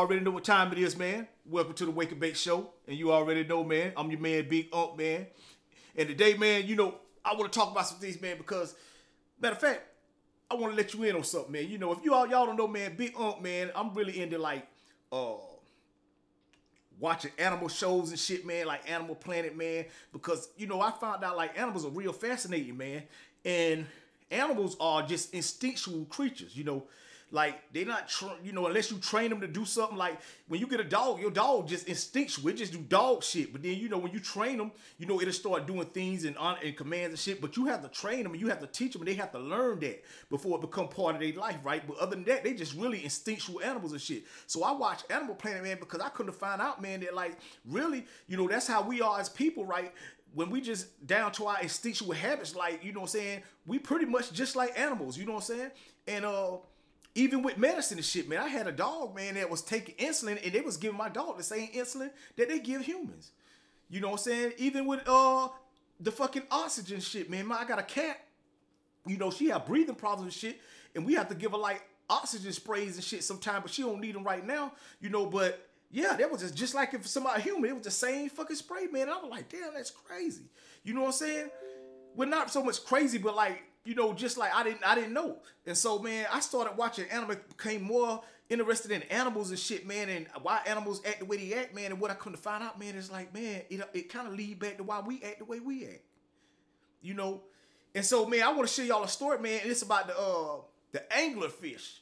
already know what time it is, man. Welcome to the Wake and Bake Show. And you already know, man, I'm your man, Big Unc, man. And today, man, you know, I want to talk about some things, man, because, matter of fact, I want to let you in on something, man. You know, if you all y'all don't know, man, Big Unc, man, I'm really into like uh watching animal shows and shit, man, like Animal Planet, man, because you know I found out like animals are real fascinating, man, and animals are just instinctual creatures, you know. Like they not, tra- you know, unless you train them to do something. Like when you get a dog, your dog just instinctual. Just do dog shit. But then you know when you train them, you know it'll start doing things and on and commands and shit. But you have to train them and you have to teach them and they have to learn that before it become part of their life, right? But other than that, they just really instinctual animals and shit. So I watch Animal Planet, man, because I couldn't find out, man, that like really, you know, that's how we are as people, right? when we just down to our instinctual habits, like, you know what I'm saying, we pretty much just like animals, you know what I'm saying? And uh even with medicine and shit, man, I had a dog, man, that was taking insulin and they was giving my dog the same insulin that they give humans. You know what I'm saying? Even with uh the fucking oxygen shit, man. My, I got a cat. You know, she have breathing problems and shit, and we have to give her like oxygen sprays and shit sometime, but she don't need them right now. You know, but yeah, that was just, just like if somebody human, it was the same fucking spray, man. And I was like, damn, that's crazy. You know what I'm saying? Well, not so much crazy, but like you know, just like I didn't I didn't know. And so man, I started watching anime, became more interested in animals and shit, man, and why animals act the way they act, man. And what I couldn't find out, man, is like, man, it it kind of lead back to why we act the way we act. You know? And so man, I want to show y'all a story, man, and it's about the uh the anglerfish.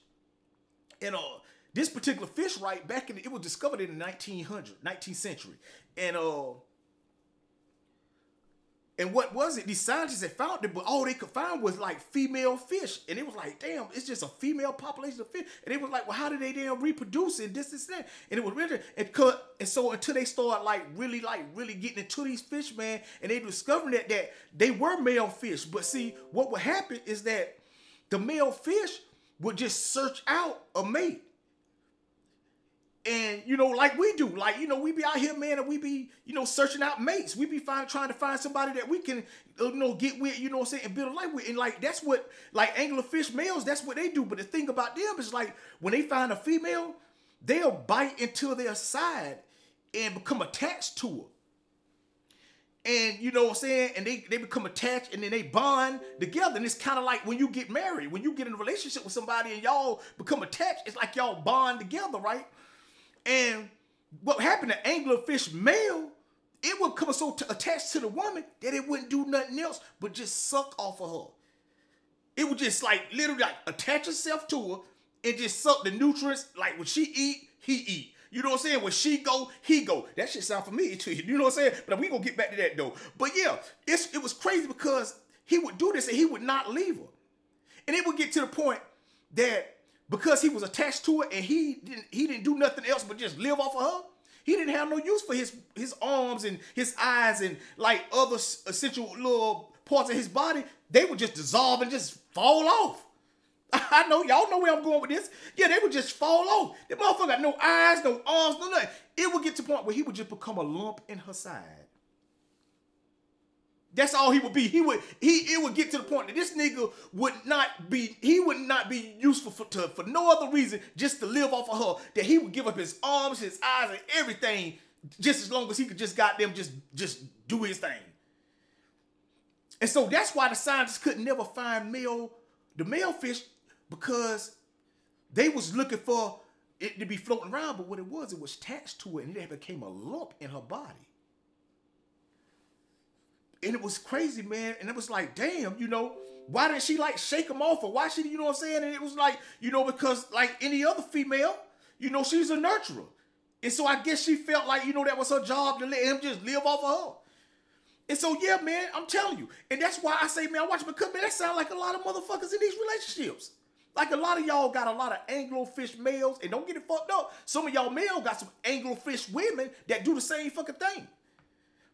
And uh this particular fish, right, back in the, it was discovered in the 1900, 19th century. And uh and what was it? These scientists had found it, but all they could find was like female fish. And it was like, damn, it's just a female population of fish. And it was like, well, how did they damn reproduce and this, this, that? And it was really, and, and so until they started like really, like really getting into these fish, man, and they discovered that, that they were male fish. But see, what would happen is that the male fish would just search out a mate. And you know, like we do, like you know, we be out here, man, and we be, you know, searching out mates. We be find, trying to find somebody that we can, uh, you know, get with, you know, what I'm saying, and build a life with. And like that's what, like anglerfish males, that's what they do. But the thing about them is like when they find a female, they'll bite into their side and become attached to her. And you know what I'm saying? And they, they become attached and then they bond together. And it's kind of like when you get married, when you get in a relationship with somebody and y'all become attached, it's like y'all bond together, right? And what happened to anglerfish male, it would come so t- attached to the woman that it wouldn't do nothing else but just suck off of her. It would just like literally like attach itself to her and just suck the nutrients. Like when she eat, he eat. You know what I'm saying? When she go, he go. That shit sound familiar to you. You know what I'm saying? But we gonna get back to that though. But yeah, it's it was crazy because he would do this and he would not leave her. And it would get to the point that because he was attached to it and he didn't he didn't do nothing else but just live off of her. He didn't have no use for his his arms and his eyes and like other essential little parts of his body. They would just dissolve and just fall off. I know y'all know where I'm going with this. Yeah, they would just fall off. The motherfucker got no eyes, no arms, no nothing. It would get to the point where he would just become a lump in her side. That's all he would be. He would he it would get to the point that this nigga would not be he would not be useful for to, for no other reason just to live off of her. That he would give up his arms, his eyes, and everything just as long as he could just them just just do his thing. And so that's why the scientists could never find male the male fish because they was looking for it to be floating around, but what it was, it was attached to it, and it became a lump in her body and it was crazy, man. And it was like, damn, you know, why didn't she like shake him off, or why should you know what I'm saying? And it was like, you know, because like any other female, you know, she's a nurturer, and so I guess she felt like you know that was her job to let him just live off of her. And so yeah, man, I'm telling you, and that's why I say, man, I watch because man, that sound like a lot of motherfuckers in these relationships. Like a lot of y'all got a lot of anglerfish males, and don't get it fucked up. Some of y'all male got some anglerfish women that do the same fucking thing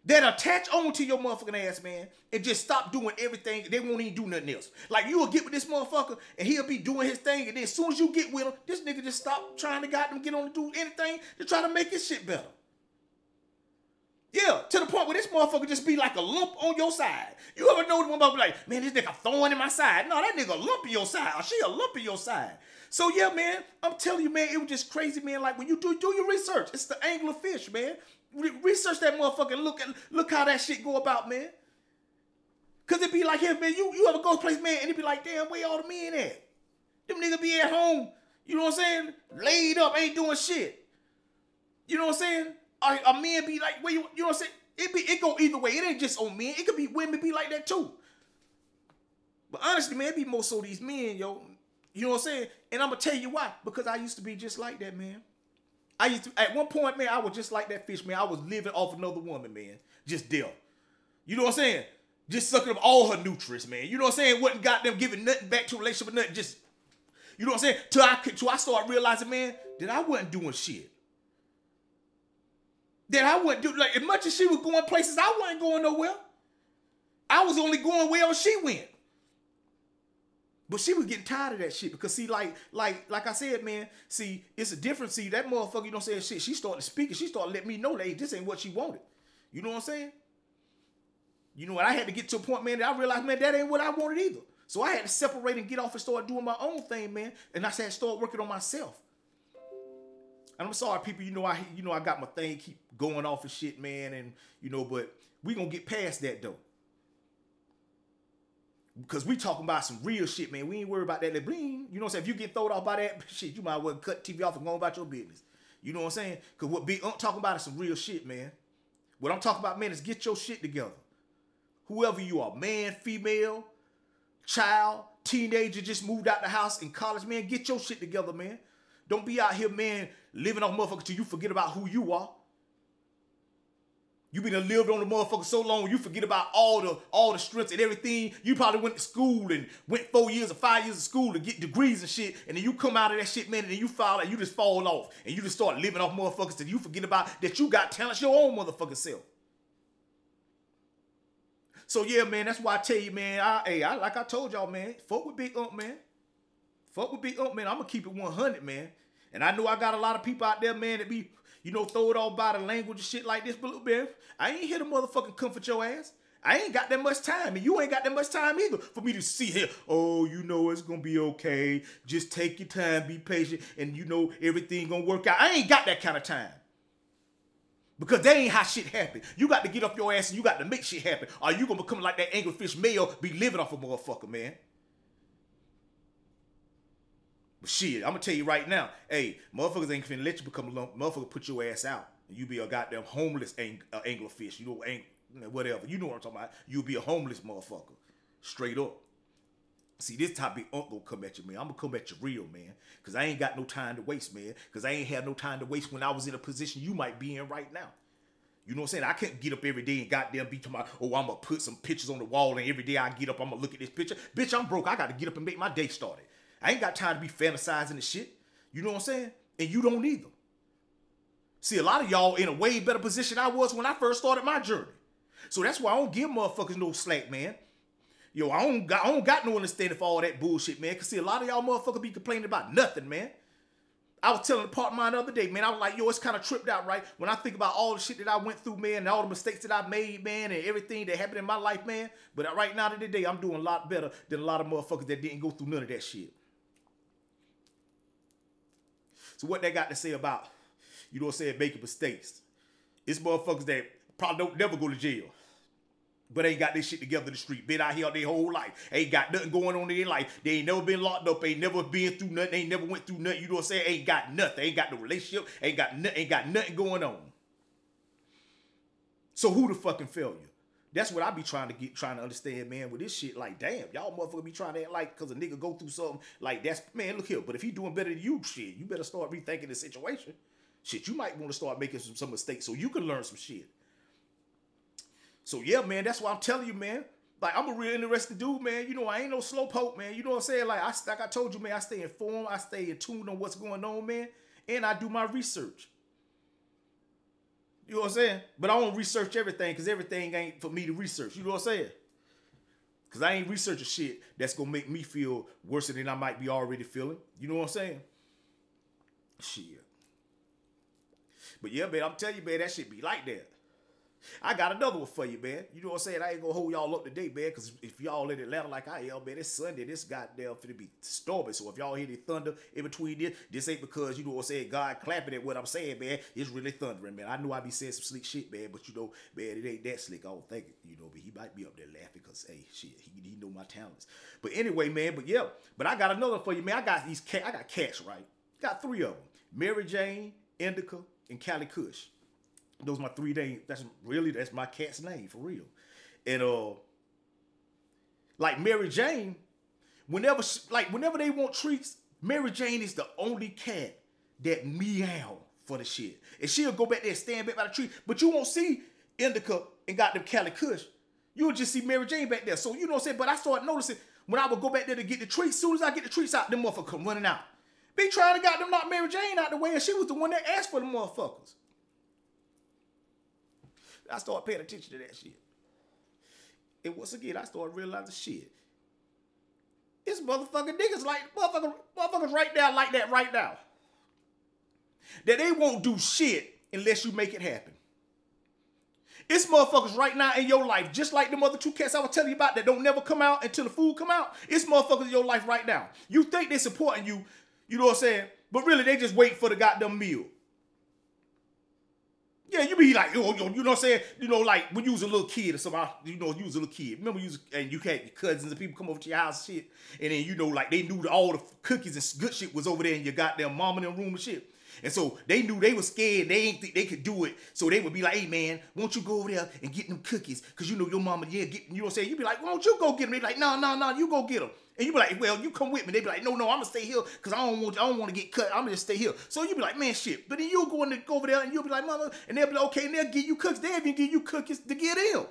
that attach on to your motherfucking ass, man, and just stop doing everything. They won't even do nothing else. Like you will get with this motherfucker and he'll be doing his thing, and then as soon as you get with him, this nigga just stop trying to them get on to do anything to try to make his shit better. Yeah, to the point where this motherfucker just be like a lump on your side. You ever know the motherfucker be like, man, this nigga thorn in my side? No, that nigga lump in your side. Or she a lump in your side. So yeah, man, I'm telling you, man, it was just crazy, man. Like when you do do your research, it's the angler fish, man. Re- research that motherfucker. Look at look how that shit go about, man. Cause it be like here, man. You you have a ghost place, man, and it be like, damn, where all the men at? Them niggas be at home. You know what I'm saying? Laid up, ain't doing shit. You know what I'm saying? A, a man be like, where you you know what I'm saying? It be it go either way. It ain't just on men. It could be women be like that too. But honestly, man, it be most of these men, yo. You know what I'm saying? And I'm gonna tell you why. Because I used to be just like that, man. I used to at one point, man, I was just like that fish, man. I was living off another woman, man. Just deal. You know what I'm saying? Just sucking up all her nutrients, man. You know what I'm saying? Wasn't got them giving nothing back to a relationship with nothing. Just, you know what I'm saying? Till I till I start realizing, man, that I wasn't doing shit. That I wasn't do like as much as she was going places, I wasn't going nowhere. I was only going where she went. But she was getting tired of that shit because see, like, like, like I said, man, see, it's a difference. See, that motherfucker, you what I'm? Shit, she started speaking. She started letting me know that hey, this ain't what she wanted. You know what I'm saying? You know what? I had to get to a point, man, that I realized, man, that ain't what I wanted either. So I had to separate and get off and start doing my own thing, man. And I said, start working on myself. And I'm sorry, people. You know, I you know I got my thing keep going off and shit, man. And you know, but we gonna get past that though. Because we talking about some real shit, man. We ain't worried about that. That bling. You know what I'm saying? If you get thrown off by that shit, you might well cut TV off and go about your business. You know what I'm saying? Because what Big Unc talking about is some real shit, man. What I'm talking about, man, is get your shit together. Whoever you are, man, female, child, teenager, just moved out the house in college, man, get your shit together, man. Don't be out here, man, living off motherfucker till you forget about who you are. You been lived on the motherfucker so long, you forget about all the all the strengths and everything. You probably went to school and went four years or five years of school to get degrees and shit, and then you come out of that shit, man, and then you fall and you just fall off, and you just start living off motherfuckers till you forget about that you got talents your own motherfucking self. So yeah, man, that's why I tell you, man. I, hey, I like I told y'all, man. Fuck with Big Unc, man. Fuck with Big Unc, man. I'm gonna keep it 100, man. And I know I got a lot of people out there, man, that be you know, throw it all by the language and shit like this. But look, man, I ain't here to motherfucking comfort your ass. I ain't got that much time, and you ain't got that much time either for me to see here. Oh, you know it's gonna be okay. Just take your time, be patient, and you know everything gonna work out. I ain't got that kind of time. Because that ain't how shit happen. You got to get up your ass and you got to make shit happen. Or you gonna become like that anglerfish male, be living off a motherfucker, man. Shit, I'm gonna tell you right now, hey, motherfuckers ain't finna let you become a lump. Motherfucker put your ass out. And you be a goddamn homeless ang- uh, anglerfish. You know, ang- whatever. You know what I'm talking about. You be a homeless motherfucker. Straight up. See, this topic ain't gonna come at you, man. I'm gonna come at you real, man. Cause I ain't got no time to waste, man. Cause I ain't had no time to waste when I was in a position you might be in right now. You know what I'm saying? I can't get up every day and goddamn be to my, oh, I'm gonna put some pictures on the wall and every day I get up, I'm gonna look at this picture. Bitch, I'm broke. I gotta get up and make my day started. I ain't got time to be fantasizing this shit. You know what I'm saying? And you don't either. See, a lot of y'all in a way better position I was when I first started my journey. So that's why I don't give motherfuckers no slack, man. Yo, I don't got I don't got no understanding for all that bullshit, man. Cause see, a lot of y'all motherfuckers be complaining about nothing, man. I was telling the part of mine the other day, man. I was like, yo, it's kind of tripped out, right? When I think about all the shit that I went through, man, and all the mistakes that I made, man, and everything that happened in my life, man. But right now, today, I'm doing a lot better than a lot of motherfuckers that didn't go through none of that shit. So what they got to say about, you know what I'm saying, making mistakes? It's motherfuckers that probably don't never go to jail. But ain't got this shit together in the street. Been out here their whole life. Ain't got nothing going on in their life. They ain't never been locked up. Ain't never been through nothing. Ain't never went through nothing. You know what I'm saying? Ain't got nothing. Ain't got no relationship. Ain't got nothing. Ain't got nothing going on. So who the fucking failure? That's what I be trying to get, trying to understand, man. With this shit, like, damn, y'all motherfucker be trying to act like, cause a nigga go through something like that's, man. Look here, but if he doing better than you, shit, you better start rethinking the situation. Shit, you might want to start making some, some mistakes so you can learn some shit. So yeah, man, that's why I'm telling you, man. Like I'm a real interesting dude, man. You know, I ain't no slowpoke, man. You know what I'm saying? Like I, like I told you, man, I stay informed, I stay in tune on what's going on, man, and I do my research. You know what I'm saying? But I don't research everything because everything ain't for me to research. You know what I'm saying? Because I ain't researching shit that's going to make me feel worse than I might be already feeling. You know what I'm saying? Shit. But yeah, man, I'm telling you, man, that shit be like that. I got another one for you, man. You know what I'm saying? I ain't gonna hold y'all up today, man, because if y'all in Atlanta like I am, man, it's Sunday. This goddamn finna be stormy. So if y'all hear the thunder in between this, this ain't because, you know what I'm saying, God clapping at what I'm saying, man. It's really thundering, man. I know I be saying some slick shit, man, but you know, man, it ain't that slick. I don't think it, you know, but he might be up there laughing because, hey, shit, he, he know my talents. But anyway, man, but yeah, but I got another for you, man. I got these I got cats, right? Got three of them. Mary Jane, Indica, and Cali Kush. Those my three names. That's really that's my cat's name for real. And uh, like Mary Jane, whenever like whenever they want treats, Mary Jane is the only cat that meow for the shit. And she'll go back there and stand back by the tree. But you won't see Indica and got them Cali Kush. You'll just see Mary Jane back there. So you know what I'm saying? But I started noticing when I would go back there to get the treats, soon as I get the treats out, them motherfuckers come running out. Be trying to got them knock Mary Jane out the way, and she was the one that asked for the motherfuckers. I started paying attention to that shit. And once again, I started realizing shit. It's motherfucking niggas like motherfuckers, motherfuckers right now like that right now. That they won't do shit unless you make it happen. It's motherfuckers right now in your life, just like the other two cats I was telling you about that don't never come out until the food come out. It's motherfuckers in your life right now. You think they supporting you, you know what I'm saying? But really, they just wait for the goddamn meal. Yeah, you be like, yo, yo, you know what I'm saying? You know, like when you was a little kid or something, you know, you was a little kid. Remember you was, and you had your cousins and people come over to your house and shit. And then, you know, like they knew that all the cookies and good shit was over there in your goddamn mom in them room and shit. And so they knew they were scared. They ain't think they could do it. So they would be like, hey man, won't you go over there and get them cookies? Cause you know your mama, yeah, get, you know what I'm saying? You'd be like, won't you go get them? They like, no, no, no, you go get them. And you be like, well, you come with me. They be like, no, no, I'm gonna stay here because I don't want, I don't want to get cut. I'm gonna just stay here. So you be like, man, shit. But then you'll go in the, go over there and you'll be like, mama, and they'll be like, okay, and they'll give you cookies. They'll even give you cookies to get in.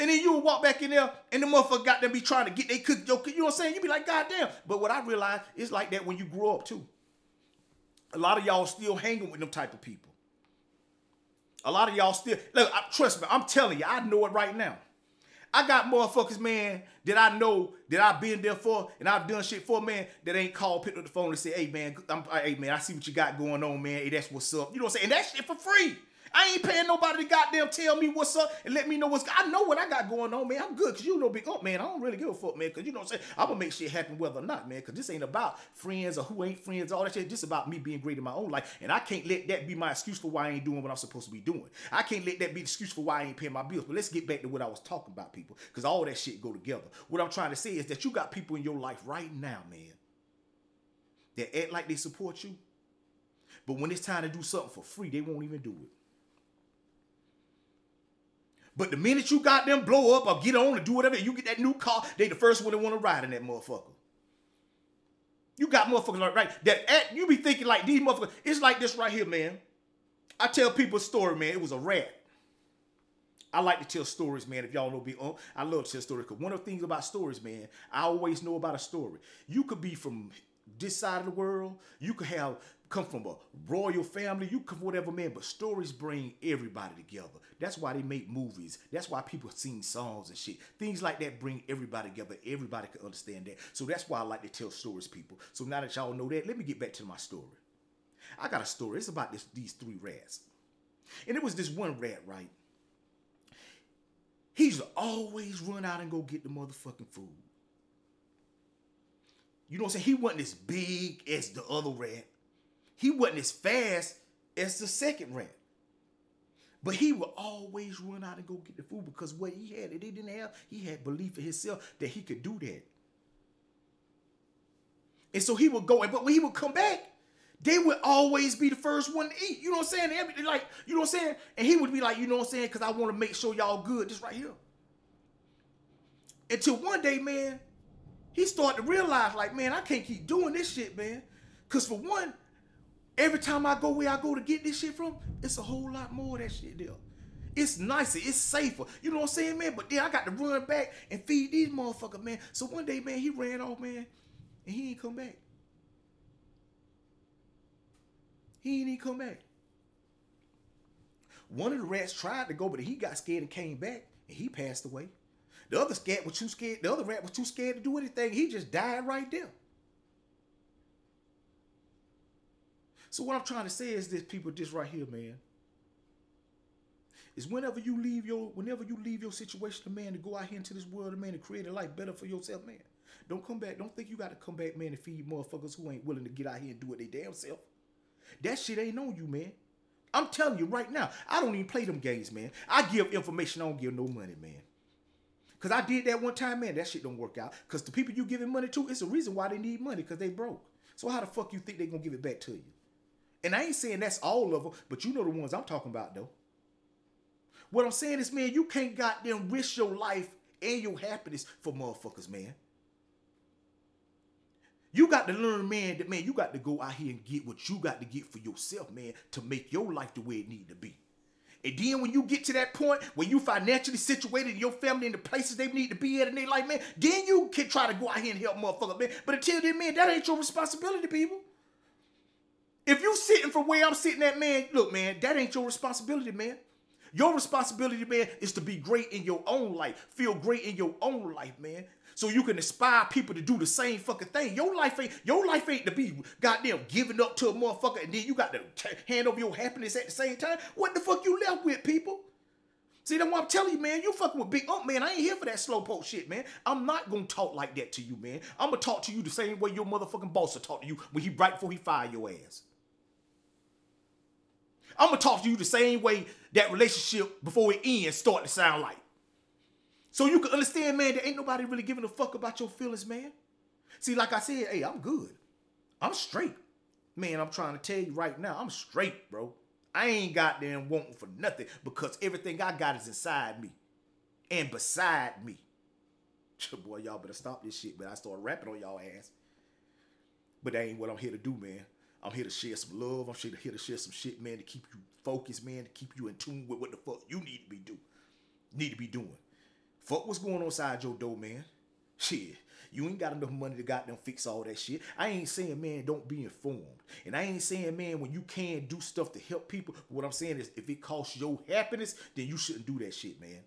And then you walk back in there and the motherfucker got them be trying to get they cookies. You know what I'm saying? You be like, God damn. But what I realize is like that when you grow up too. A lot of y'all still hanging with them type of people. A lot of y'all still look. I, trust me, I'm telling you, I know it right now. I got motherfuckers, man, that I know that I've been there for and I've done shit for, man, that ain't called, picked up the phone and say, hey, man, I'm, hey, man, I see what you got going on, man. Hey, that's what's up. You know what I'm saying? And that shit for free. I ain't paying nobody to goddamn tell me what's up and let me know what's. I know what I got going on, man. I'm good because you know big up, oh, man. I don't really give a fuck, man. Because you know what I'm saying. I'm gonna make shit happen whether or not, man. Because this ain't about friends or who ain't friends, all that shit. This about me being great in my own life, and I can't let that be my excuse for why I ain't doing what I'm supposed to be doing. I can't let that be the excuse for why I ain't paying my bills. But let's get back to what I was talking about, people, because all that shit go together. What I'm trying to say is that you got people in your life right now, man, that act like they support you, but when it's time to do something for free, they won't even do it. But the minute you got them blow up or get on and do whatever, you get that new car, they the first one that want to ride in that motherfucker. You got motherfuckers like right that at, you be thinking like these motherfuckers. It's like this right here, man. I tell people a story, man. It was a rat. I like to tell stories, man. If y'all know me, oh, I love to tell stories. Cause one of the things about stories, man, I always know about a story. You could be from this side of the world. You could have come from a royal family, you come from whatever man, but stories bring everybody together. That's why they make movies. That's why people sing songs and shit. Things like that bring everybody together. Everybody can understand that. So that's why I like to tell stories, people. So now that y'all know that, let me get back to my story. I got a story. It's about this, these three rats. And it was this one rat, right? He used to always run out and go get the motherfucking food. You know what I'm saying? He wasn't as big as the other rat he wasn't as fast as the second rat. But he would always run out and go get the food because what he had, that he didn't have, he had belief in himself that he could do that. And so he would go, but when he would come back, they would always be the first one to eat. You know what I'm saying? Like, you know what I'm saying? And he would be like, you know what I'm saying? Because I want to make sure y'all good, just right here. Until one day, man, he started to realize, like, man, I can't keep doing this shit, man. Because for one, Every time I go where I go to get this shit from, it's a whole lot more of that shit there. It's nicer, it's safer. You know what I'm saying, man? But then I got to run back and feed these motherfuckers, man. So one day, man, he ran off, man, and he ain't come back. He ain't even come back. One of the rats tried to go, but he got scared and came back, and he passed away. The other scat was too scared. The other rat was too scared to do anything. He just died right there. So what I'm trying to say is this, people, this right here, man. is whenever you leave your whenever you leave your situation, man, to go out here into this world, man, to create a life better for yourself, man. Don't come back. Don't think you got to come back, man, and feed motherfuckers who ain't willing to get out here and do it their damn self. That shit ain't on you, man. I'm telling you right now, I don't even play them games, man. I give information, I don't give no money, man. Cause I did that one time, man. That shit don't work out. Cause the people you giving money to, it's a reason why they need money, cause they broke. So how the fuck you think they gonna give it back to you? And I ain't saying that's all of them, but you know the ones I'm talking about though. What I'm saying is, man, you can't goddamn risk your life and your happiness for motherfuckers, man. You got to learn, man, that man, you got to go out here and get what you got to get for yourself, man, to make your life the way it need to be. And then when you get to that point where you financially situated your family in the places they need to be at and they like, man, then you can try to go out here and help motherfuckers, man. But until then, man, that ain't your responsibility, people. If you sitting from where I'm sitting at, man, look, man, that ain't your responsibility, man. Your responsibility, man, is to be great in your own life. Feel great in your own life, man. So you can inspire people to do the same fucking thing. Your life ain't your life ain't to be goddamn giving up to a motherfucker and then you got to t- hand over your happiness at the same time. What the fuck you left with, people? See, that's what I'm telling you, man. You fucking with Big Unc, man. I ain't here for that slow poke shit, man. I'm not gonna talk like that to you, man. I'm gonna talk to you the same way your motherfucking boss will talk to you when he right before he fire your ass. I'm gonna talk to you the same way that relationship before it ends start to sound like. So you can understand, man, there ain't nobody really giving a fuck about your feelings, man. See, like I said, hey, I'm good. I'm straight. Man, I'm trying to tell you right now, I'm straight, bro. I ain't got them wanting for nothing because everything I got is inside me and beside me. Boy, y'all better stop this shit, but I start rapping on y'all ass. But that ain't what I'm here to do, man. I'm here to share some love. I'm here to share some shit, man, to keep you focused, man, to keep you in tune with what the fuck you need to be do, need to be doing. Fuck what's going on inside your door, man. Shit, you ain't got enough money to goddamn fix all that shit. I ain't saying, man, don't be informed. And I ain't saying, man, when you can do stuff to help people. What I'm saying is, if it costs your happiness, then you shouldn't do that shit, man.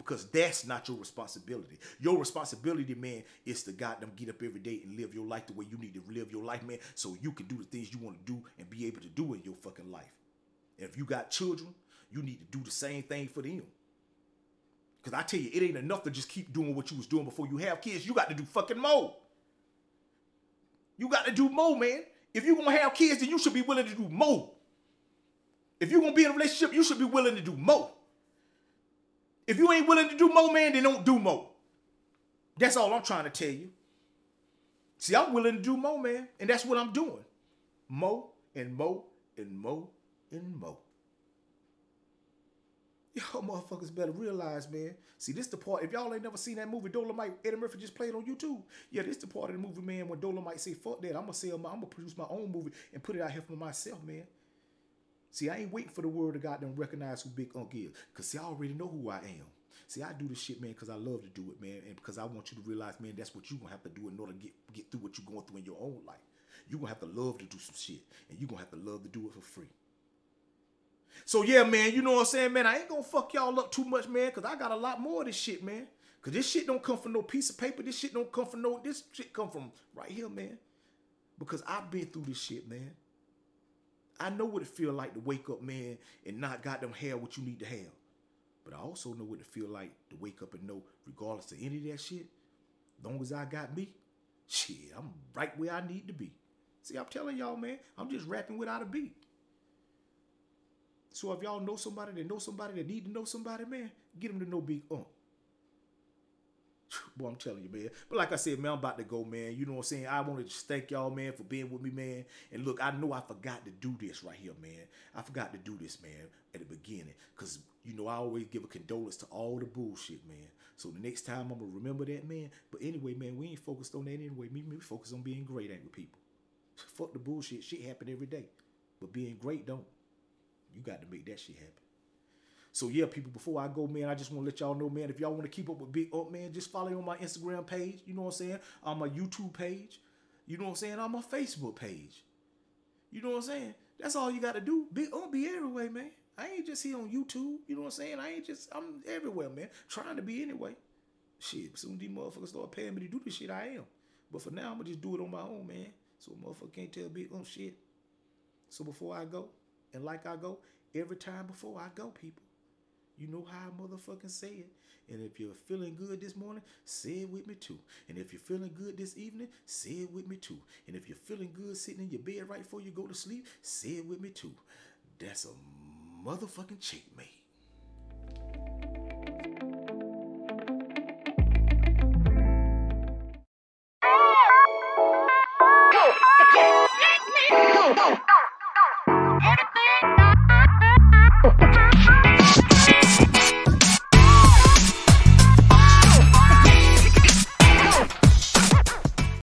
Because that's not your responsibility. Your responsibility, man, is to goddamn get up every day and live your life the way you need to live your life, man, so you can do the things you want to do and be able to do in your fucking life. And if you got children, you need to do the same thing for them. Because I tell you, it ain't enough to just keep doing what you was doing before you have kids. You got to do fucking more. You got to do more, man. If you're going to have kids, then you should be willing to do more. If you're going to be in a relationship, you should be willing to do more. If you ain't willing to do more, man, then don't do more. That's all I'm trying to tell you. See, I'm willing to do more, man. And that's what I'm doing. More and more and more and more. Y'all motherfuckers better realize, man. See, this the part. If y'all ain't never seen that movie, Dolomite, Eddie Murphy just played on YouTube. Yeah, this the part of the movie, man, when Dolomite say, fuck that. I'm gonna sell my, I'm gonna produce my own movie and put it out here for myself, man. See, I ain't waiting for the world to goddamn recognize who Big Unc is. Cause see, I already know who I am. See, I do this shit, man, because I love to do it, man. And because I want you to realize, man, that's what you're gonna have to do in order to get, get through what you're going through in your own life. You're gonna have to love to do some shit. And you're gonna have to love to do it for free. So yeah, man, you know what I'm saying, man. I ain't gonna fuck y'all up too much, man, cause I got a lot more of this shit, man. Cause this shit don't come from no piece of paper. This shit don't come from no. This shit come from right here, man. Because I've been through this shit, man. I know what it feel like to wake up, man, and not got them have what you need to have. But I also know what it feel like to wake up and know, regardless of any of that shit, long as I got me, shit, I'm right where I need to be. See, I'm telling y'all, man, I'm just rapping without a beat. So if y'all know somebody that know somebody that need to know somebody, man, get them to know Big Unc. I'm telling you, man. But like I said, man, I'm about to go, man. You know what I'm saying? I want to just thank y'all, man, for being with me, man. And look, I know I forgot to do this right here, man. I forgot to do this, man, at the beginning. Because, you know, I always give a condolence to all the bullshit, man. So the next time I'm going to remember that, man. But anyway, man, we ain't focused on that anyway. Me, me focus on being great at with people. Fuck the bullshit. Shit happen every day. But being great don't. You got to make that shit happen. So yeah, people, before I go, man, I just want to let y'all know, man, if y'all want to keep up with Big Unc, man, just follow me on my Instagram page. You know what I'm saying? On my YouTube page. You know what I'm saying? On my Facebook page. You know what I'm saying? That's all you got to do. Big Unc be everywhere, man. I ain't just here on YouTube. You know what I'm saying? I ain't just, I'm everywhere, man. Trying to be anyway. Shit, soon these motherfuckers start paying me to do this shit, I am. But for now, I'm going to just do it on my own, man. So motherfucker can't tell Big Unc shit. So before I go, and like I go, every time before I go, people, You know how I motherfucking say it. And if you're feeling good this morning, say it with me too. And if you're feeling good this evening, say it with me too. And if you're feeling good sitting in your bed right before you go to sleep, say it with me too. That's a motherfucking checkmate.